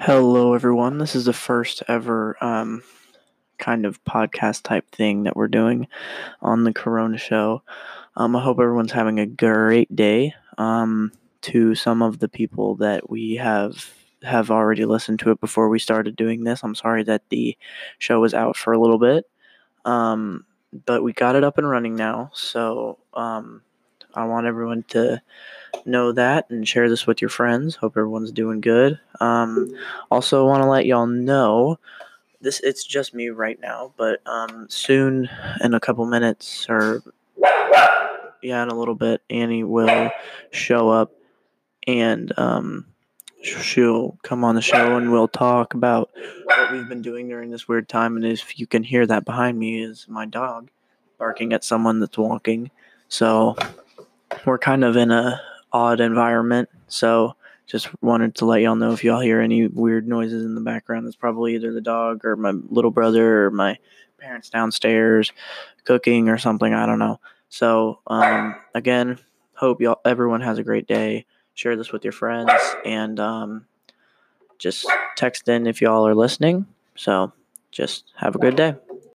Hello, everyone. This is the first ever um, kind of podcast type thing that we're doing on the Corona Show. Um, I hope everyone's having a great day. Um, to some of the people that we have have already listened to it before we started doing this, I'm sorry that the show was out for a little bit, um, but we got it up and running now. So um, I want everyone to know that and share this with your friends. Hope everyone's doing good. Um, also, want to let y'all know this. It's just me right now, but um, soon, in a couple minutes, or yeah, in a little bit, Annie will show up and um, she'll come on the show and we'll talk about what we've been doing during this weird time. And if you can hear that behind me, is my dog barking at someone that's walking. So we're kind of in a odd environment. So just wanted to let y'all know if y'all hear any weird noises in the background, it's probably either the dog or my little brother or my parents downstairs cooking or something. I don't know. So um, again, hope y'all everyone has a great day. Share this with your friends and um, just text in if y'all are listening. So just have a good day.